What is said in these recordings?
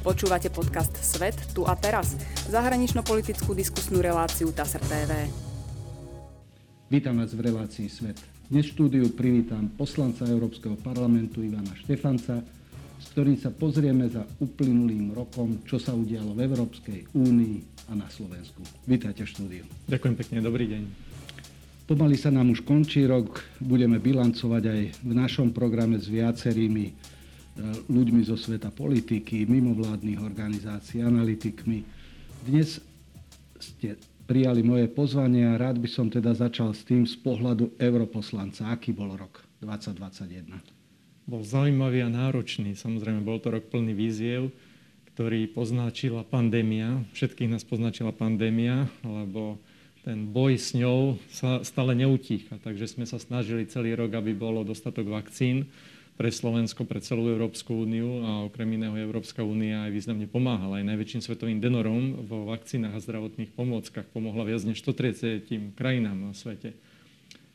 Počúvate podcast Svet tu a teraz, zahranično-politickú diskusnú reláciu TASR TV. Vítam vás v relácii Svet. Dnes v štúdiu privítam poslanca Európskeho parlamentu Ivana Štefanca, s ktorým sa pozrieme za uplynulým rokom, čo sa udialo v Európskej únii a na Slovensku. Vítajte v štúdiu. Ďakujem pekne, dobrý deň. Pomaly sa nám už končí rok, budeme bilancovať aj v našom programe s viacerými ľuďmi zo sveta politiky, mimovládnych organizácií, analytikmi. Dnes ste prijali moje pozvanie a rád by som teda začal s tým z pohľadu europoslanca. Aký bol rok 2021? Bol zaujímavý a náročný. Samozrejme, bol to rok plný víziev, ktorý poznačila pandémia. Všetkých nás poznačila pandémia, lebo ten boj s ňou sa stále neutícha. Takže sme sa snažili celý rok, aby bolo dostatok vakcín pre Slovensko, pre celú Európsku úniu a okrem iného Európska únia aj významne pomáhala. Aj najväčším svetovým denorom vo vakcínach a zdravotných pomôckach pomohla viac než 130 krajinám na svete.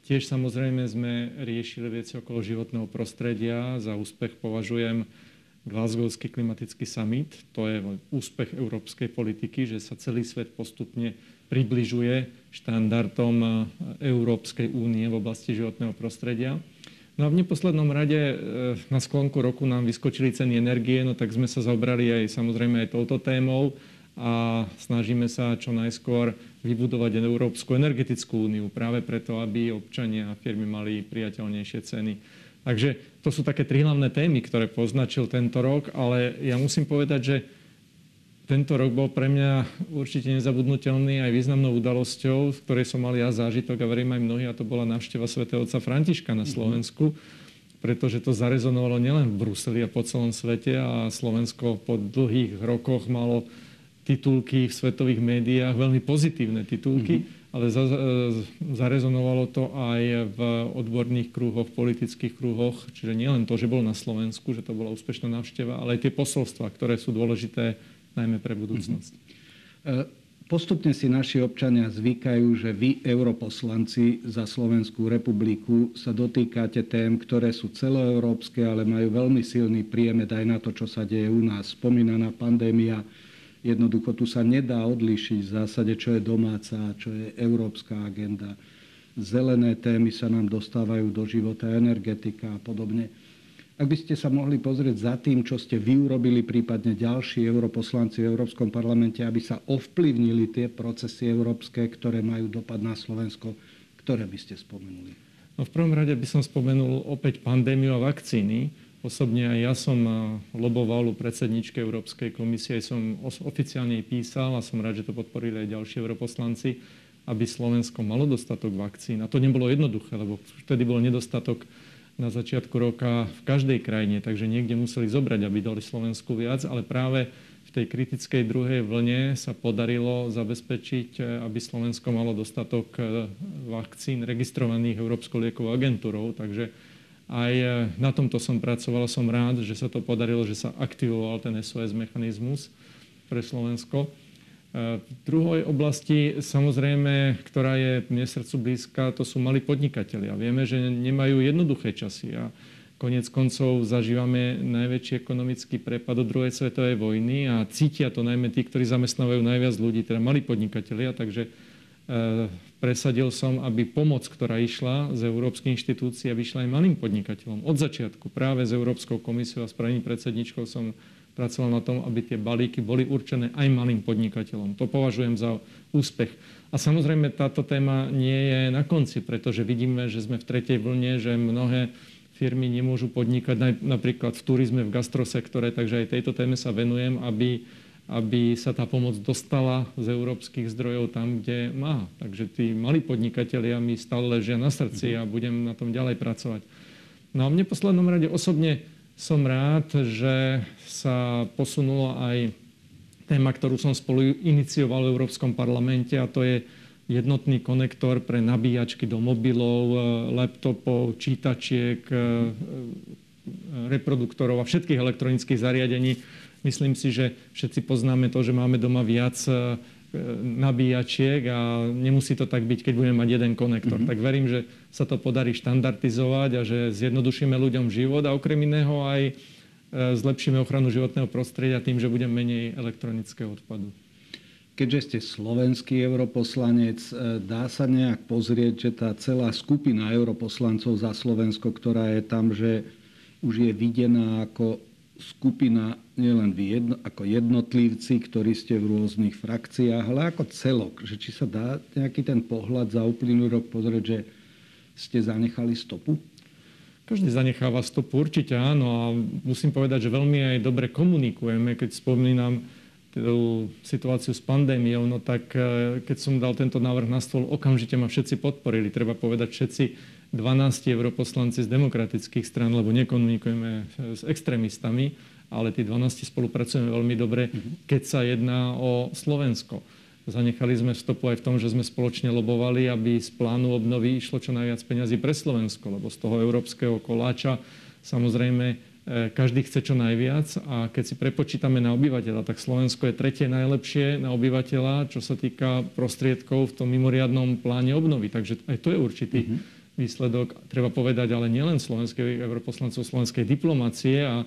Tiež samozrejme sme riešili veci okolo životného prostredia. Za úspech považujem Glasgowský klimatický summit. To je úspech európskej politiky, že sa celý svet postupne približuje štandardom Európskej únie v oblasti životného prostredia. No a v neposlednom rade e, na sklonku roku nám vyskočili ceny energie, no tak sme sa zobrali aj samozrejme aj touto témou a snažíme sa čo najskôr vybudovať Európsku energetickú úniu práve preto, aby občania a firmy mali priateľnejšie ceny. Takže to sú také tri hlavné témy, ktoré poznačil tento rok, ale ja musím povedať, že tento rok bol pre mňa určite nezabudnutelný aj významnou udalosťou, v ktorej som mal ja zážitok a verím aj mnohí, a to bola návšteva svätého otca Františka na mhm. Slovensku, pretože to zarezonovalo nielen v Bruseli a po celom svete a Slovensko po dlhých rokoch malo titulky v svetových médiách, veľmi pozitívne titulky, mm-hmm. ale za, zarezonovalo to aj v odborných krúhoch, v politických krúhoch, čiže nielen to, že bol na Slovensku, že to bola úspešná návšteva, ale aj tie posolstva, ktoré sú dôležité najmä pre budúcnosť. Mm-hmm. Postupne si naši občania zvykajú, že vy, europoslanci za Slovenskú republiku, sa dotýkate tém, ktoré sú celoeurópske, ale majú veľmi silný priemed aj na to, čo sa deje u nás. Spomínaná pandémia, jednoducho tu sa nedá odlíšiť v zásade, čo je domáca a čo je európska agenda. Zelené témy sa nám dostávajú do života, energetika a podobne. Ak by ste sa mohli pozrieť za tým, čo ste vy urobili, prípadne ďalší europoslanci v Európskom parlamente, aby sa ovplyvnili tie procesy európske, ktoré majú dopad na Slovensko, ktoré by ste spomenuli? No v prvom rade by som spomenul opäť pandémiu a vakcíny. Osobne aj ja som loboval u predsedničky Európskej komisie, aj som oficiálne písal a som rád, že to podporili aj ďalší europoslanci, aby Slovensko malo dostatok vakcín. A to nebolo jednoduché, lebo vtedy bol nedostatok na začiatku roka v každej krajine, takže niekde museli zobrať, aby dali Slovensku viac, ale práve v tej kritickej druhej vlne sa podarilo zabezpečiť, aby Slovensko malo dostatok e, vakcín registrovaných Európskou liekovou agentúrou, takže aj e, na tomto som pracoval, som rád, že sa to podarilo, že sa aktivoval ten SOS mechanizmus pre Slovensko. V druhej oblasti, samozrejme, ktorá je mne srdcu blízka, to sú malí podnikatelia. Vieme, že nemajú jednoduché časy a konec koncov zažívame najväčší ekonomický prepad od druhej svetovej vojny a cítia to najmä tí, ktorí zamestnávajú najviac ľudí, teda malí podnikatelia, takže e, presadil som, aby pomoc, ktorá išla z európskych inštitúcií, aby išla aj malým podnikateľom. Od začiatku práve s Európskou komisiou a s prvým predsedničkou som pracoval na tom, aby tie balíky boli určené aj malým podnikateľom. To považujem za úspech. A samozrejme táto téma nie je na konci, pretože vidíme, že sme v tretej vlne, že mnohé firmy nemôžu podnikať napríklad v turizme, v gastrosektore, takže aj tejto téme sa venujem, aby, aby sa tá pomoc dostala z európskych zdrojov tam, kde má. Takže tí malí podnikatelia mi stále ležia na srdci a budem na tom ďalej pracovať. No a v neposlednom rade osobne som rád, že sa posunula aj téma, ktorú som spolu inicioval v Európskom parlamente a to je jednotný konektor pre nabíjačky do mobilov, e, laptopov, čítačiek, e, e, reproduktorov a všetkých elektronických zariadení. Myslím si, že všetci poznáme to, že máme doma viac nabíjačiek a nemusí to tak byť, keď budeme mať jeden konektor. Mm-hmm. Tak verím, že sa to podarí štandardizovať a že zjednodušíme ľuďom život a okrem iného aj zlepšíme ochranu životného prostredia tým, že bude menej elektronického odpadu. Keďže ste slovenský europoslanec, e, dá sa nejak pozrieť, že tá celá skupina europoslancov za Slovensko, ktorá je tam, že už je videná ako skupina nielen vy jedno, ako jednotlivci, ktorí ste v rôznych frakciách, ale ako celok. Že či sa dá nejaký ten pohľad za uplynulý rok pozrieť, že ste zanechali stopu? Každý zanecháva stopu, určite áno. A musím povedať, že veľmi aj dobre komunikujeme. Keď spomínam tú situáciu s pandémiou, no tak e, keď som dal tento návrh na stôl, okamžite ma všetci podporili. Treba povedať, všetci 12 europoslanci z demokratických stran, lebo nekomunikujeme e, s extrémistami, ale tí 12 spolupracujeme veľmi dobre, mhm. keď sa jedná o Slovensko. Zanechali sme stopu aj v tom, že sme spoločne lobovali, aby z plánu obnovy išlo čo najviac peňazí pre Slovensko, lebo z toho európskeho koláča samozrejme E, každý chce čo najviac a keď si prepočítame na obyvateľa, tak Slovensko je tretie najlepšie na obyvateľa, čo sa týka prostriedkov v tom mimoriadnom pláne obnovy. Takže aj to je určitý mm-hmm. Výsledok. Treba povedať, ale nielen slovenskej europoslancov, slovenskej diplomácie a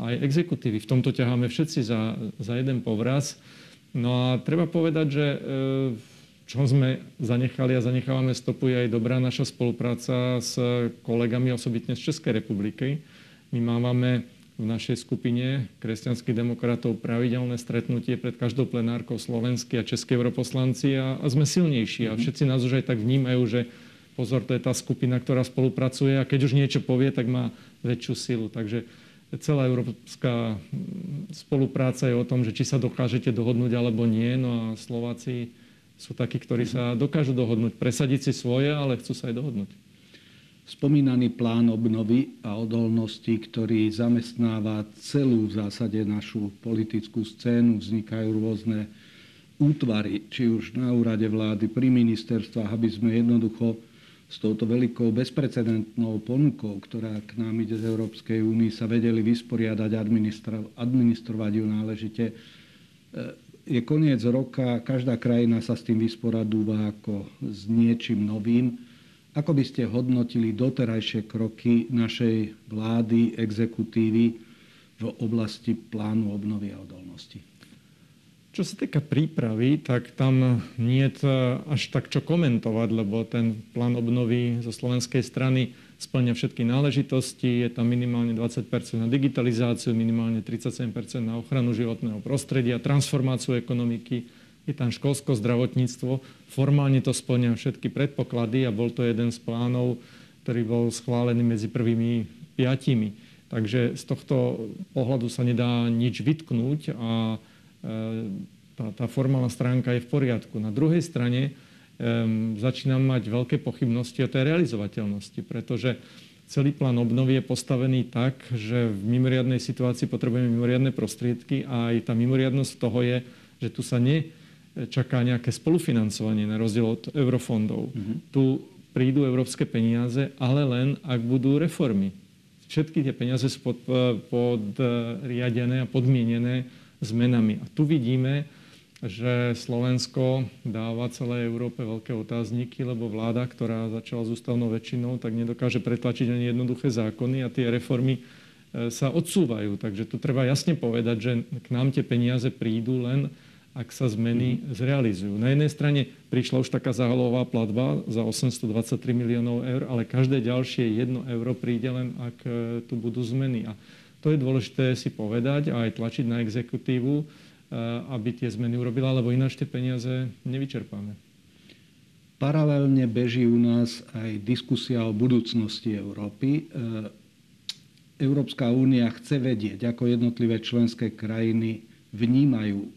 aj exekutívy. V tomto ťaháme všetci za, za jeden povraz. No a treba povedať, že e, čo sme zanechali a zanechávame stopu je aj dobrá naša spolupráca s kolegami, osobitne z Českej republiky my máme v našej skupine kresťanských demokratov pravidelné stretnutie pred každou plenárkou slovenskí a českí europoslanci a, a sme silnejší. A mhm. všetci nás už aj tak vnímajú, že pozor, to je tá skupina, ktorá spolupracuje a keď už niečo povie, tak má väčšiu silu. Takže celá európska spolupráca je o tom, že či sa dokážete dohodnúť alebo nie. No a Slováci sú takí, ktorí sa dokážu dohodnúť, presadiť si svoje, ale chcú sa aj dohodnúť spomínaný plán obnovy a odolnosti, ktorý zamestnáva celú v zásade našu politickú scénu. Vznikajú rôzne útvary, či už na úrade vlády, pri ministerstvách, aby sme jednoducho s touto veľkou bezprecedentnou ponukou, ktorá k nám ide z Európskej únie, sa vedeli vysporiadať, administrovať ju náležite. E, je koniec roka, každá krajina sa s tým vysporadúva ako s niečím novým ako by ste hodnotili doterajšie kroky našej vlády, exekutívy v oblasti plánu obnovy a odolnosti? Čo sa týka prípravy, tak tam nie je až tak čo komentovať, lebo ten plán obnovy zo slovenskej strany splňa všetky náležitosti. Je tam minimálne 20% na digitalizáciu, minimálne 37% na ochranu životného prostredia, transformáciu ekonomiky, je tam školsko zdravotníctvo. Formálne to splňa všetky predpoklady a bol to jeden z plánov, ktorý bol schválený medzi prvými piatimi. Takže z tohto pohľadu sa nedá nič vytknúť a tá, tá formálna stránka je v poriadku. Na druhej strane um, začínam mať veľké pochybnosti o tej realizovateľnosti, pretože celý plán obnovy je postavený tak, že v mimoriadnej situácii potrebujeme mimoriadne prostriedky a aj tá mimoriadnosť toho je, že tu sa ne, čaká nejaké spolufinancovanie na rozdiel od eurofondov. Mm-hmm. Tu prídu európske peniaze, ale len ak budú reformy. Všetky tie peniaze sú pod, podriadené a podmienené zmenami. A tu vidíme, že Slovensko dáva celej Európe veľké otázniky, lebo vláda, ktorá začala s ústavnou väčšinou, tak nedokáže pretlačiť ani jednoduché zákony a tie reformy e, sa odsúvajú. Takže tu treba jasne povedať, že k nám tie peniaze prídu len ak sa zmeny zrealizujú. Na jednej strane prišla už taká záhalová platba za 823 miliónov eur, ale každé ďalšie 1 euro príde len, ak e, tu budú zmeny. A to je dôležité si povedať a aj tlačiť na exekutívu, e, aby tie zmeny urobila, lebo ináč tie peniaze nevyčerpáme. Paralelne beží u nás aj diskusia o budúcnosti Európy. E, Európska únia chce vedieť, ako jednotlivé členské krajiny vnímajú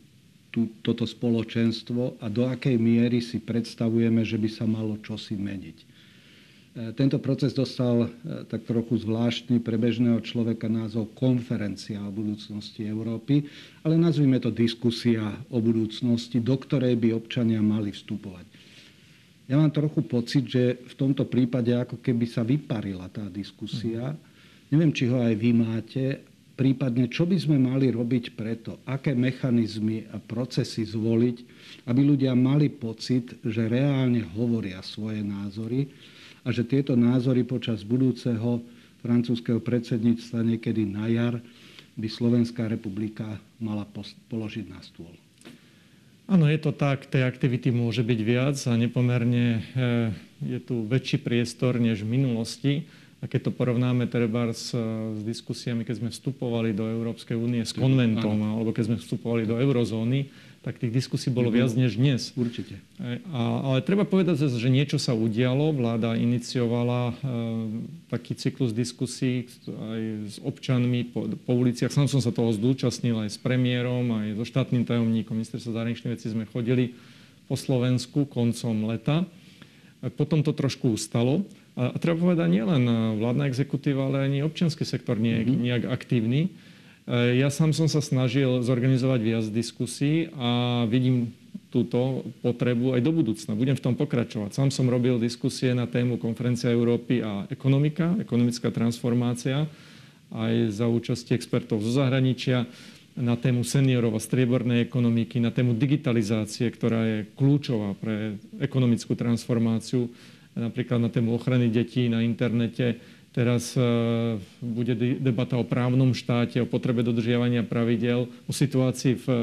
tú, toto spoločenstvo a do akej miery si predstavujeme, že by sa malo čosi meniť. E, tento proces dostal e, tak trochu zvláštny pre bežného človeka názov konferencia o budúcnosti Európy, ale nazvime to diskusia o budúcnosti, do ktorej by občania mali vstupovať. Ja mám trochu pocit, že v tomto prípade ako keby sa vyparila tá diskusia. Neviem, či ho aj vy máte, prípadne čo by sme mali robiť preto, aké mechanizmy a procesy zvoliť, aby ľudia mali pocit, že reálne hovoria svoje názory a že tieto názory počas budúceho francúzského predsedníctva niekedy na jar by Slovenská republika mala položiť na stôl? Áno, je to tak, tej aktivity môže byť viac a nepomerne eh, je tu väčší priestor než v minulosti. A keď to porovnáme treba s, s diskusiami, keď sme vstupovali do Európskej únie s konventom, alebo keď sme vstupovali do eurozóny, tak tých diskusí bolo mhm. viac než dnes. Určite. A, ale treba povedať, že niečo sa udialo. Vláda iniciovala e, taký cyklus diskusí aj s občanmi po, po uliciach. Sám som sa toho zúčastnil aj s premiérom, aj so štátnym tajomníkom ministerstva zahraničných vecí sme chodili po Slovensku koncom leta. A potom to trošku ustalo. A, a treba povedať, nielen vládna exekutíva, ale ani občianský sektor nie je mm-hmm. nejak aktívny. E, ja sám som sa snažil zorganizovať viac diskusí a vidím túto potrebu aj do budúcna. Budem v tom pokračovať. Sám som robil diskusie na tému Konferencia Európy a ekonomika, ekonomická transformácia, aj za účasti expertov zo zahraničia, na tému seniorov a striebornej ekonomiky, na tému digitalizácie, ktorá je kľúčová pre ekonomickú transformáciu, napríklad na tému ochrany detí na internete, Teraz e, bude debata o právnom štáte, o potrebe dodržiavania pravidel, o situácii v e,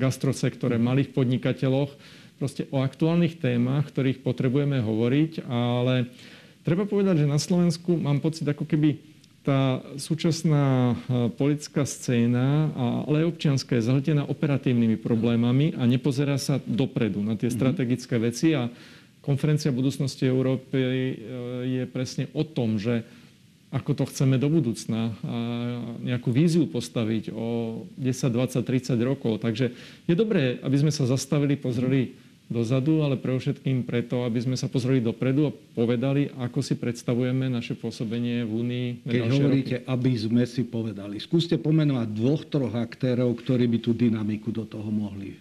gastrosektore, malých podnikateľoch, proste o aktuálnych témach, ktorých potrebujeme hovoriť, ale treba povedať, že na Slovensku mám pocit, ako keby tá súčasná e, politická scéna, ale aj občianská je zahltená operatívnymi problémami a nepozerá sa dopredu na tie mhm. strategické veci a konferencia budúcnosti Európy je presne o tom, že ako to chceme do budúcna a nejakú víziu postaviť o 10, 20, 30 rokov. Takže je dobré, aby sme sa zastavili, pozreli dozadu, ale pre všetkým preto, aby sme sa pozreli dopredu a povedali, ako si predstavujeme naše pôsobenie v Únii. Keď hovoríte, roky. aby sme si povedali, skúste pomenovať dvoch, troch aktérov, ktorí by tú dynamiku do toho mohli e,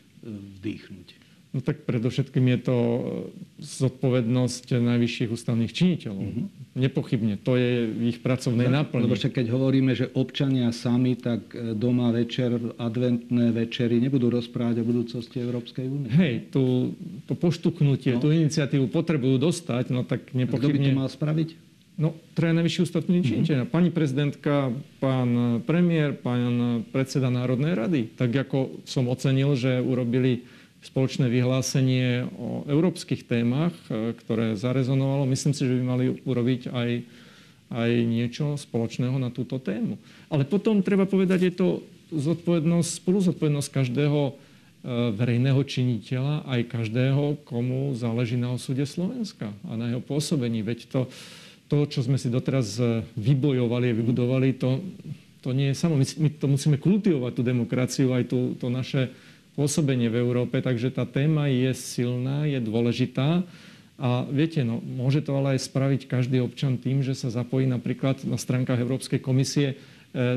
vdýchnuť. No tak predovšetkým je to e, zodpovednosť najvyšších ústavných činiteľov. Mm-hmm. Nepochybne, to je ich pracovnej tak, náplni. Lebo však keď hovoríme, že občania sami, tak e, doma večer, adventné večery nebudú rozprávať o budúcnosti Európskej únie. Hej, tú, to poštuknutie, no. tú iniciatívu potrebujú dostať, no tak nepochybne... Kto by to mal spraviť? No, traja najvyšší ústavní mm-hmm. činiteľia. Pani prezidentka, pán premiér, pán predseda Národnej rady. Tak ako som ocenil, že urobili spoločné vyhlásenie o európskych témach, e, ktoré zarezonovalo. Myslím si, že by mali urobiť aj, aj niečo spoločného na túto tému. Ale potom treba povedať, je to zodpovednosť, spoluzodpovednosť každého e, verejného činiteľa, aj každého, komu záleží na osude Slovenska a na jeho pôsobení. Veď to, to čo sme si doteraz e, vybojovali a vybudovali, to, to nie je samo. My, my to musíme kultivovať, tú demokraciu, aj tú, to naše pôsobenie v Európe, takže tá téma je silná, je dôležitá. A viete, no, môže to ale aj spraviť každý občan tým, že sa zapojí napríklad na stránkach Európskej komisie e,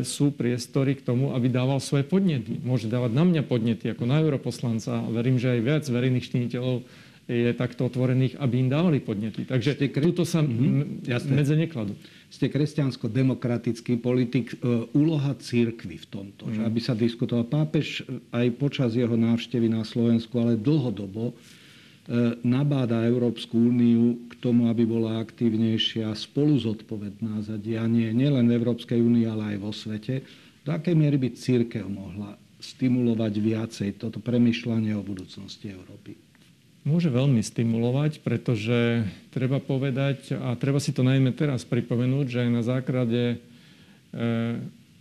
sú priestory k tomu, aby dával svoje podnety. Môže dávať na mňa podnety ako na europoslanca. Verím, že aj viac verejných činiteľov je takto otvorených, aby im dávali podnety. Takže kre... túto sa mm-hmm, medze nekladú ste kresťansko-demokratický politik. E, úloha církvy v tomto, mm. že aby sa diskutoval. Pápež aj počas jeho návštevy na Slovensku, ale dlhodobo e, nabáda Európsku úniu k tomu, aby bola aktívnejšia, spolu zodpovedná za dianie nielen v Európskej únii, ale aj vo svete. Do akej miery by církev mohla stimulovať viacej toto premyšľanie o budúcnosti Európy? Môže veľmi stimulovať, pretože treba povedať, a treba si to najmä teraz pripomenúť, že aj na základe e,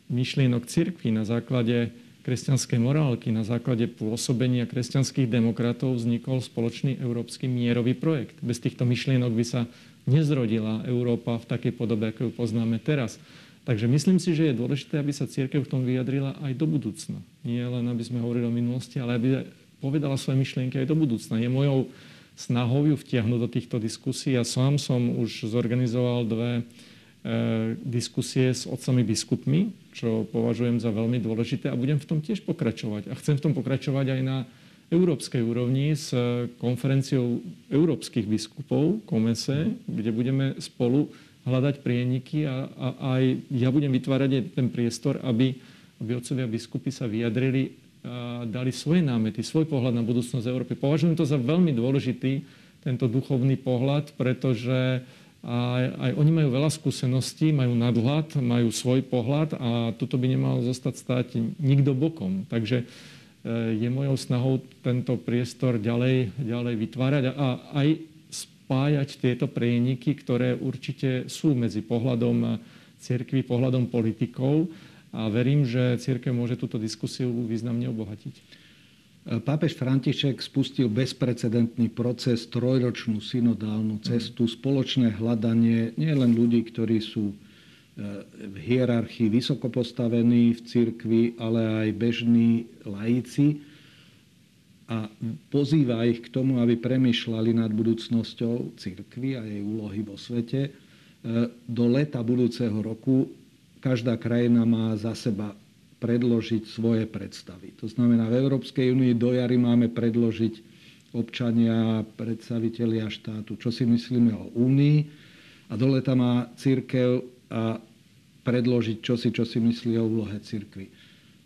myšlienok cirkvi, na základe kresťanskej morálky, na základe pôsobenia kresťanských demokratov vznikol spoločný európsky mierový projekt. Bez týchto myšlienok by sa nezrodila Európa v takej podobe, ako ju poznáme teraz. Takže myslím si, že je dôležité, aby sa církev v tom vyjadrila aj do budúcna. Nie len, aby sme hovorili o minulosti, ale aby povedala svoje myšlienky aj do budúcna. Je mojou snahou ju vtiahnuť do týchto diskusí. Ja sám som už zorganizoval dve e, diskusie s otcami biskupmi, čo považujem za veľmi dôležité a budem v tom tiež pokračovať. A chcem v tom pokračovať aj na európskej úrovni s konferenciou európskych biskupov, Komese, kde budeme spolu hľadať prieniky a, a aj ja budem vytvárať ten priestor, aby, aby otcovia biskupy sa vyjadrili dali svoje námety, svoj pohľad na budúcnosť Európy. Považujem to za veľmi dôležitý, tento duchovný pohľad, pretože a aj oni majú veľa skúseností, majú nadhľad, majú svoj pohľad a toto by nemalo zostať stať nikto bokom. Takže e, je mojou snahou tento priestor ďalej, ďalej vytvárať a aj spájať tieto prieniky, ktoré určite sú medzi pohľadom cirkvi, pohľadom politikov a verím, že církev môže túto diskusiu významne obohatiť. Pápež František spustil bezprecedentný proces, trojročnú synodálnu cestu, spoločné hľadanie nielen ľudí, ktorí sú e, v hierarchii vysoko postavení v cirkvi, ale aj bežní laici a pozýva ich k tomu, aby premyšľali nad budúcnosťou cirkvi a jej úlohy vo svete. E, do leta budúceho roku každá krajina má za seba predložiť svoje predstavy. To znamená, v Európskej únii do jary máme predložiť občania, predstavitelia štátu, čo si myslíme o únii a do leta má církev a predložiť čosi, čo si myslí o úlohe církvy.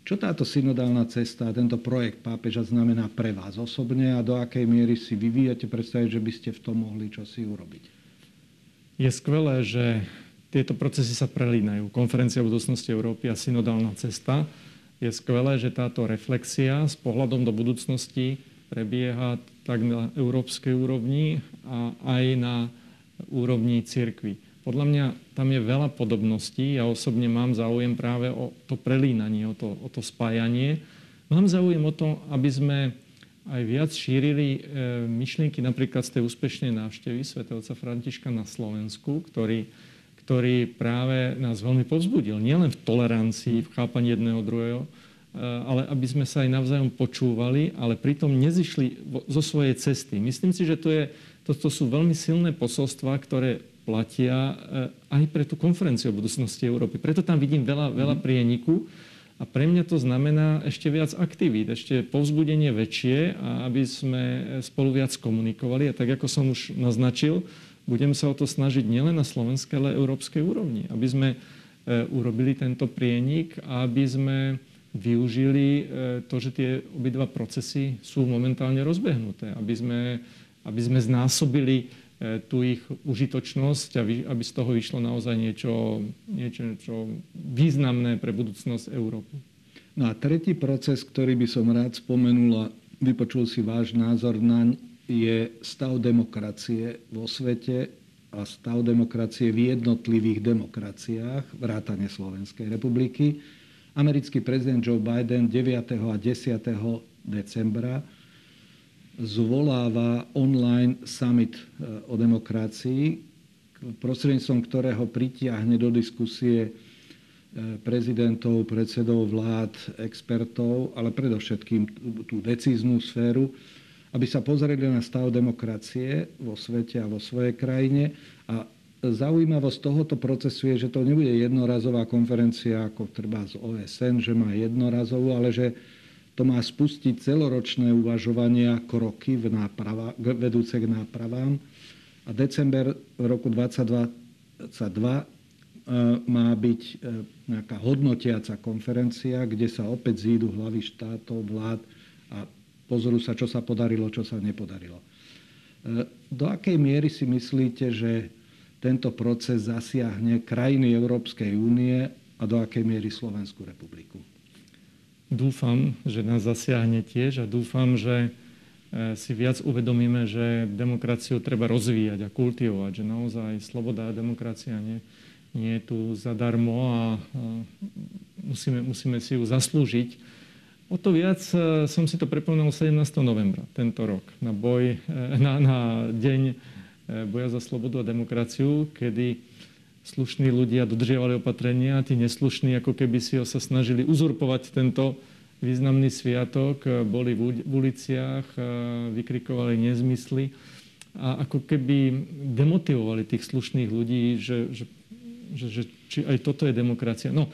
Čo táto synodálna cesta tento projekt pápeža znamená pre vás osobne a do akej miery si vyvíjate predstaviť, že by ste v tom mohli čosi urobiť? Je skvelé, že tieto procesy sa prelínajú. Konferencia budúcnosti Európy a synodálna cesta. Je skvelé, že táto reflexia s pohľadom do budúcnosti prebieha tak na európskej úrovni a aj na úrovni cirkvy. Podľa mňa tam je veľa podobností. Ja osobne mám záujem práve o to prelínanie, o to, o to spájanie. Mám záujem o to, aby sme aj viac šírili e, myšlienky napríklad z tej úspešnej návštevy svätého Františka na Slovensku, ktorý ktorý práve nás veľmi povzbudil. Nielen v tolerancii, v chápaní jedného druhého, eh, ale aby sme sa aj navzájom počúvali, ale pritom nezišli zo svojej cesty. Myslím si, že to, je, toto sú veľmi silné posolstva, ktoré platia eh, aj pre tú konferenciu o budúcnosti Európy. Preto tam vidím veľa, veľa mhm. prieniku a pre mňa to znamená ešte viac aktivít, ešte povzbudenie väčšie, a aby sme spolu viac komunikovali. A tak, ako som už naznačil, budeme sa o to snažiť nielen na slovenskej, ale európskej úrovni, aby sme e, urobili tento prienik a aby sme využili e, to, že tie obidva procesy sú momentálne rozbehnuté, aby sme, aby sme znásobili e, tú ich užitočnosť a aby z toho vyšlo naozaj niečo, niečo, niečo významné pre budúcnosť Európy. No a tretí proces, ktorý by som rád spomenul a vypočul si váš názor naň, je stav demokracie vo svete a stav demokracie v jednotlivých demokraciách, vrátane Slovenskej republiky. Americký prezident Joe Biden 9. a 10. decembra zvoláva online summit e, o demokracii, prostredníctvom ktorého pritiahne do diskusie e, prezidentov, predsedov vlád, expertov, ale predovšetkým tú decíznú sféru aby sa pozreli na stav demokracie vo svete a vo svojej krajine. A zaujímavosť tohoto procesu je, že to nebude jednorazová konferencia ako treba z OSN, že má jednorazovú, ale že to má spustiť celoročné uvažovania, kroky v náprava, vedúce k nápravám. A december roku 2022 e, má byť e, nejaká hodnotiaca konferencia, kde sa opäť zídu hlavy štátov, vlád pozrú sa, čo sa podarilo, čo sa nepodarilo. E, do akej miery si myslíte, že tento proces zasiahne krajiny Európskej únie a do akej miery Slovenskú republiku? Dúfam, že nás zasiahne tiež a dúfam, že e, si viac uvedomíme, že demokraciu treba rozvíjať a kultivovať, že naozaj sloboda a demokracia nie, nie je tu zadarmo a, musíme, musíme si ju zaslúžiť O to viac e, som si to pripomenul 17. novembra tento rok na, boj, e, na, na deň e, boja za slobodu a demokraciu, kedy slušní ľudia dodržiavali opatrenia a tí neslušní ako keby si ho sa snažili uzurpovať tento významný sviatok, boli v uliciach, vykrikovali nezmysly a ako keby demotivovali tých slušných ľudí, že, že, že, že či aj toto je demokracia. No,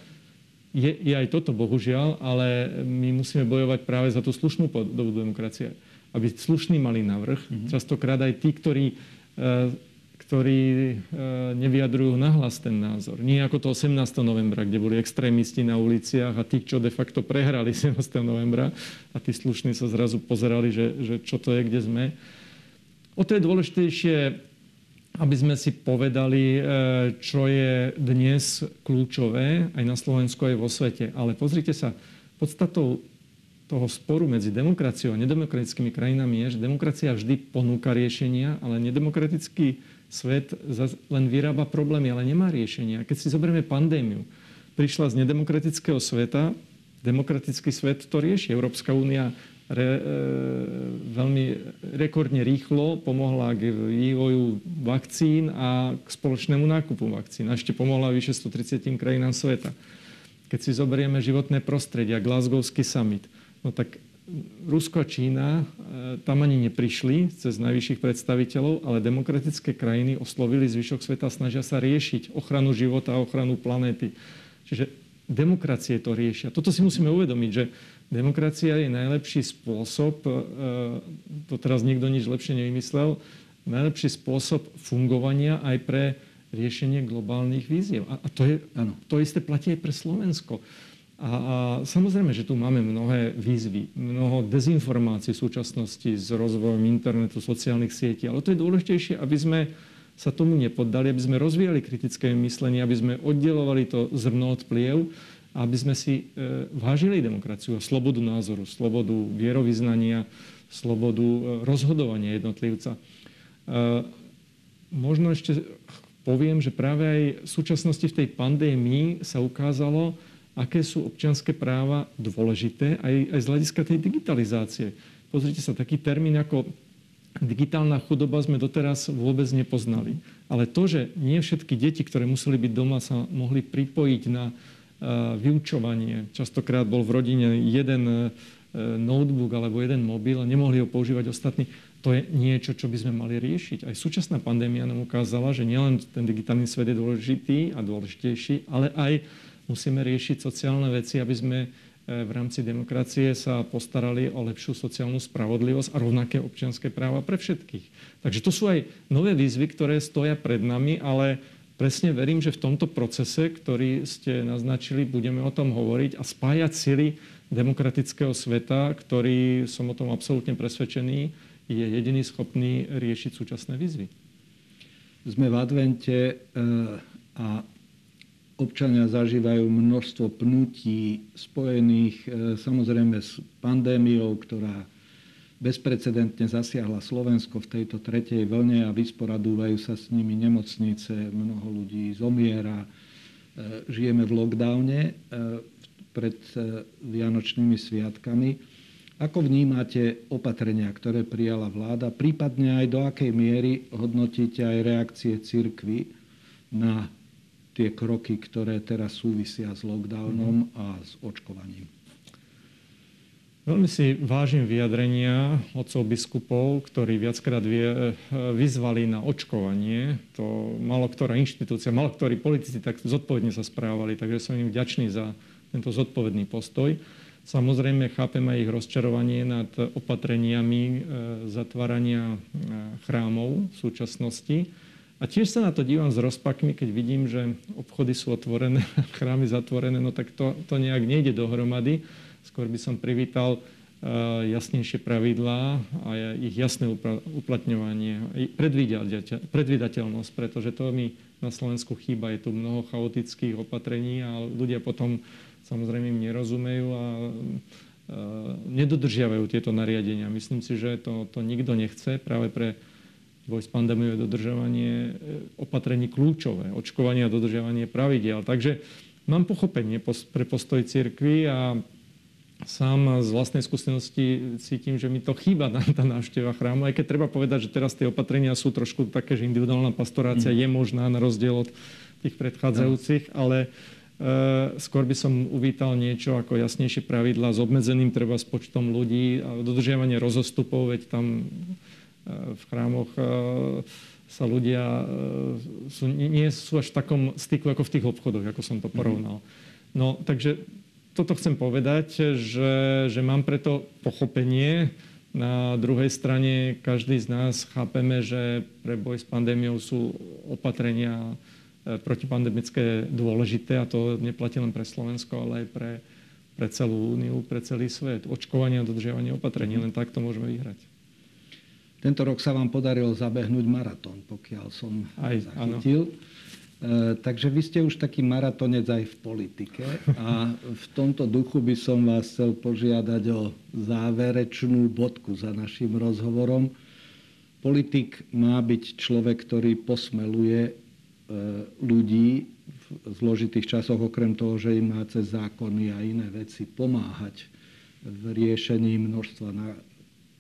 je, je aj toto, bohužiaľ, ale my musíme bojovať práve za tú slušnú podobu demokracie. Aby slušní mali navrh. Mm-hmm. Častokrát aj tí, ktorí, e, ktorí e, nevyjadrujú nahlas ten názor. Nie ako to 18. novembra, kde boli extrémisti na uliciach a tí, čo de facto prehrali 17. novembra a tí slušní sa zrazu pozerali, že, že čo to je, kde sme. O to je dôležitejšie aby sme si povedali, čo je dnes kľúčové aj na Slovensku, aj vo svete. Ale pozrite sa, podstatou toho sporu medzi demokraciou a nedemokratickými krajinami je, že demokracia vždy ponúka riešenia, ale nedemokratický svet len vyrába problémy, ale nemá riešenia. Keď si zoberieme pandémiu, prišla z nedemokratického sveta, demokratický svet to rieši. Európska únia re, e, veľmi rekordne rýchlo pomohla k vývoju vakcín a k spoločnému nákupu vakcín. A ešte pomohla vyše 130 krajinám sveta. Keď si zoberieme životné prostredia, Glasgowský summit, no tak Rusko a Čína e, tam ani neprišli cez najvyšších predstaviteľov, ale demokratické krajiny oslovili zvyšok sveta, snažia sa riešiť ochranu života a ochranu planéty. Čiže demokracie to riešia. Toto si musíme uvedomiť, že demokracia je najlepší spôsob, e, to teraz nikto nič lepšie nevymyslel, najlepší spôsob fungovania aj pre riešenie globálnych víziev. A to, je, ano. to isté platí aj pre Slovensko. A, a samozrejme, že tu máme mnohé výzvy, mnoho dezinformácií v súčasnosti s rozvojom internetu, sociálnych sietí, ale to je dôležitejšie, aby sme sa tomu nepoddali, aby sme rozvíjali kritické myslenie, aby sme oddelovali to zrno od pliev, aby sme si e, vážili demokraciu a slobodu názoru, slobodu vierovýznania, slobodu e, rozhodovania jednotlivca. E, možno ešte poviem, že práve aj v súčasnosti v tej pandémii sa ukázalo, aké sú občianské práva dôležité aj, aj z hľadiska tej digitalizácie. Pozrite sa, taký termín ako digitálna chudoba sme doteraz vôbec nepoznali. Ale to, že nie všetky deti, ktoré museli byť doma, sa mohli pripojiť na uh, vyučovanie. Častokrát bol v rodine jeden uh, notebook alebo jeden mobil a nemohli ho používať ostatní. To je niečo, čo by sme mali riešiť. Aj súčasná pandémia nám ukázala, že nielen ten digitálny svet je dôležitý a dôležitejší, ale aj musíme riešiť sociálne veci, aby sme e, v rámci demokracie sa postarali o lepšiu sociálnu spravodlivosť a rovnaké občianské práva pre všetkých. Takže to sú aj nové výzvy, ktoré stoja pred nami, ale presne verím, že v tomto procese, ktorý ste naznačili, budeme o tom hovoriť a spájať sily demokratického sveta, ktorý, som o tom absolútne presvedčený, je jediný schopný riešiť súčasné výzvy. Sme v advente e, a občania zažívajú množstvo pnutí spojených e, samozrejme s pandémiou, ktorá bezprecedentne zasiahla Slovensko v tejto tretej vlne a vysporadúvajú sa s nimi nemocnice, mnoho ľudí zomiera. E, žijeme v lockdowne e, pred Vianočnými sviatkami. Ako vnímate opatrenia, ktoré prijala vláda, prípadne aj do akej miery hodnotíte aj reakcie cirkvy na tie kroky, ktoré teraz súvisia s lockdownom a s očkovaním. Veľmi si vážim vyjadrenia otcov biskupov, ktorí viackrát vyzvali na očkovanie. To malo ktorá inštitúcia, malo ktorí politici tak zodpovedne sa správali, takže som im vďačný za tento zodpovedný postoj. Samozrejme, chápem aj ich rozčarovanie nad opatreniami e, zatvárania e, chrámov v súčasnosti a tiež sa na to dívam s rozpakmi, keď vidím, že obchody sú otvorené, chrámy zatvorené, no tak to, to nejak nejde dohromady. Skôr by som privítal uh, jasnejšie pravidlá a ich jasné uplatňovanie, predvídateľnosť, pretože to mi na Slovensku chýba. Je tu mnoho chaotických opatrení a ľudia potom samozrejme im nerozumejú a uh, nedodržiavajú tieto nariadenia. Myslím si, že to, to nikto nechce práve pre boj s pandémiou je dodržovanie e, opatrení kľúčové, očkovanie a dodržiavanie pravidiel. Takže mám pochopenie pre postoj cirkvi a sám z vlastnej skúsenosti cítim, že mi to chýba tá návšteva chrámu, aj keď treba povedať, že teraz tie opatrenia sú trošku také, že individuálna pastorácia mm. je možná na rozdiel od tých predchádzajúcich, ale uh, skôr by som uvítal niečo ako jasnejšie pravidla s obmedzeným treba s počtom ľudí a dodržiavanie rozostupov, veď tam v chrámoch e, sa ľudia e, sú, nie sú až v takom styku ako v tých obchodoch, ako som to mhm. porovnal. No, takže toto chcem povedať, že, že mám preto pochopenie. Na druhej strane každý z nás chápeme, že pre boj s pandémiou sú opatrenia e, protipandemické dôležité a to neplatí len pre Slovensko, ale aj pre, pre celú úniu, pre celý svet. Očkovanie a dodržiavanie opatrení, len takto môžeme vyhrať. Tento rok sa vám podarilo zabehnúť maratón, pokiaľ som aj, zachytil. Áno. E, takže vy ste už taký maratonec aj v politike a v tomto duchu by som vás chcel požiadať o záverečnú bodku za našim rozhovorom. Politik má byť človek, ktorý posmeluje e, ľudí v zložitých časoch, okrem toho, že im má cez zákony a iné veci pomáhať v riešení množstva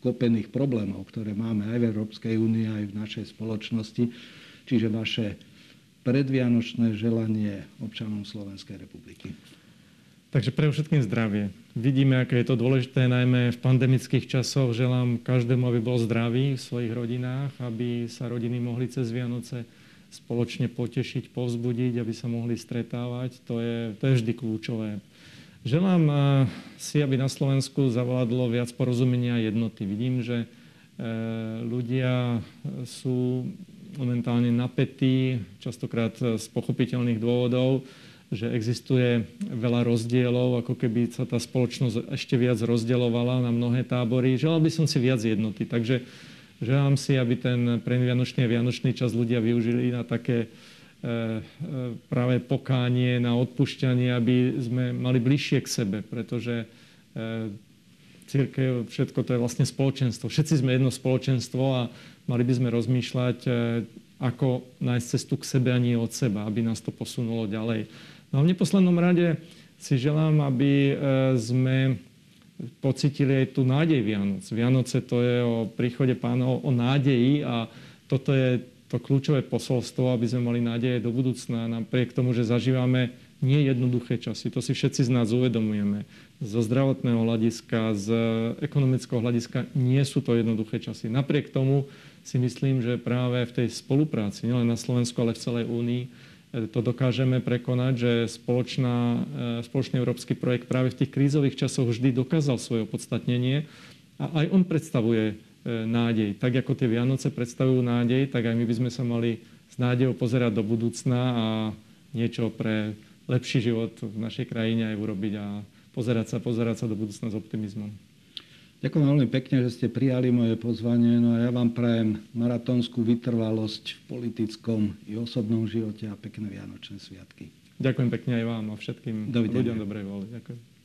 kopených problémov, ktoré máme aj v Európskej únii, aj v našej spoločnosti. Čiže vaše predvianočné želanie občanom Slovenskej republiky? Takže pre všetkým zdravie. Vidíme, aké je to dôležité, najmä v pandemických časoch. Želám každému, aby bol zdravý v svojich rodinách, aby sa rodiny mohli cez Vianoce spoločne potešiť, povzbudiť, aby sa mohli stretávať. To je, to je vždy kľúčové. Želám eh, si, aby na Slovensku zavládlo viac porozumenia a jednoty. Vidím, že eh, ľudia sú momentálne napätý, častokrát z pochopiteľných dôvodov, že existuje veľa rozdielov, ako keby sa tá spoločnosť ešte viac rozdeľovala na mnohé tábory. Želal by som si viac jednoty, takže želám si, aby ten predvianočný a vianočný čas ľudia využili na také práve pokánie, na odpušťanie, aby sme mali bližšie k sebe, pretože e, církev, všetko to je vlastne spoločenstvo. Všetci sme jedno spoločenstvo a mali by sme rozmýšľať, e, ako nájsť cestu k sebe a nie od seba, aby nás to posunulo ďalej. No a v neposlednom rade si želám, aby e, sme pocitili aj tú nádej Vianoc. Vianoce to je o príchode pána, o nádeji a toto je to kľúčové posolstvo, aby sme mali nádeje do budúcna, napriek tomu, že zažívame nie jednoduché časy. To si všetci z nás uvedomujeme. Zo zdravotného hľadiska, z ekonomického hľadiska nie sú to jednoduché časy. Napriek tomu si myslím, že práve v tej spolupráci, nielen na Slovensku, ale v celej únii, e, to dokážeme prekonať, že spoločná, e, spoločný európsky projekt práve v tých krízových časoch vždy dokázal svoje opodstatnenie a aj on predstavuje nádej. Tak ako tie Vianoce predstavujú nádej, tak aj my by sme sa mali s nádejou pozerať do budúcna a niečo pre lepší život v našej krajine aj urobiť a pozerať sa, pozerať sa do budúcna s optimizmom. Ďakujem veľmi pekne, že ste prijali moje pozvanie. No a ja vám prajem maratónskú vytrvalosť v politickom i osobnom živote a pekné Vianočné sviatky. Ďakujem pekne aj vám a všetkým ľuďom dobrej vôle. Ďakujem.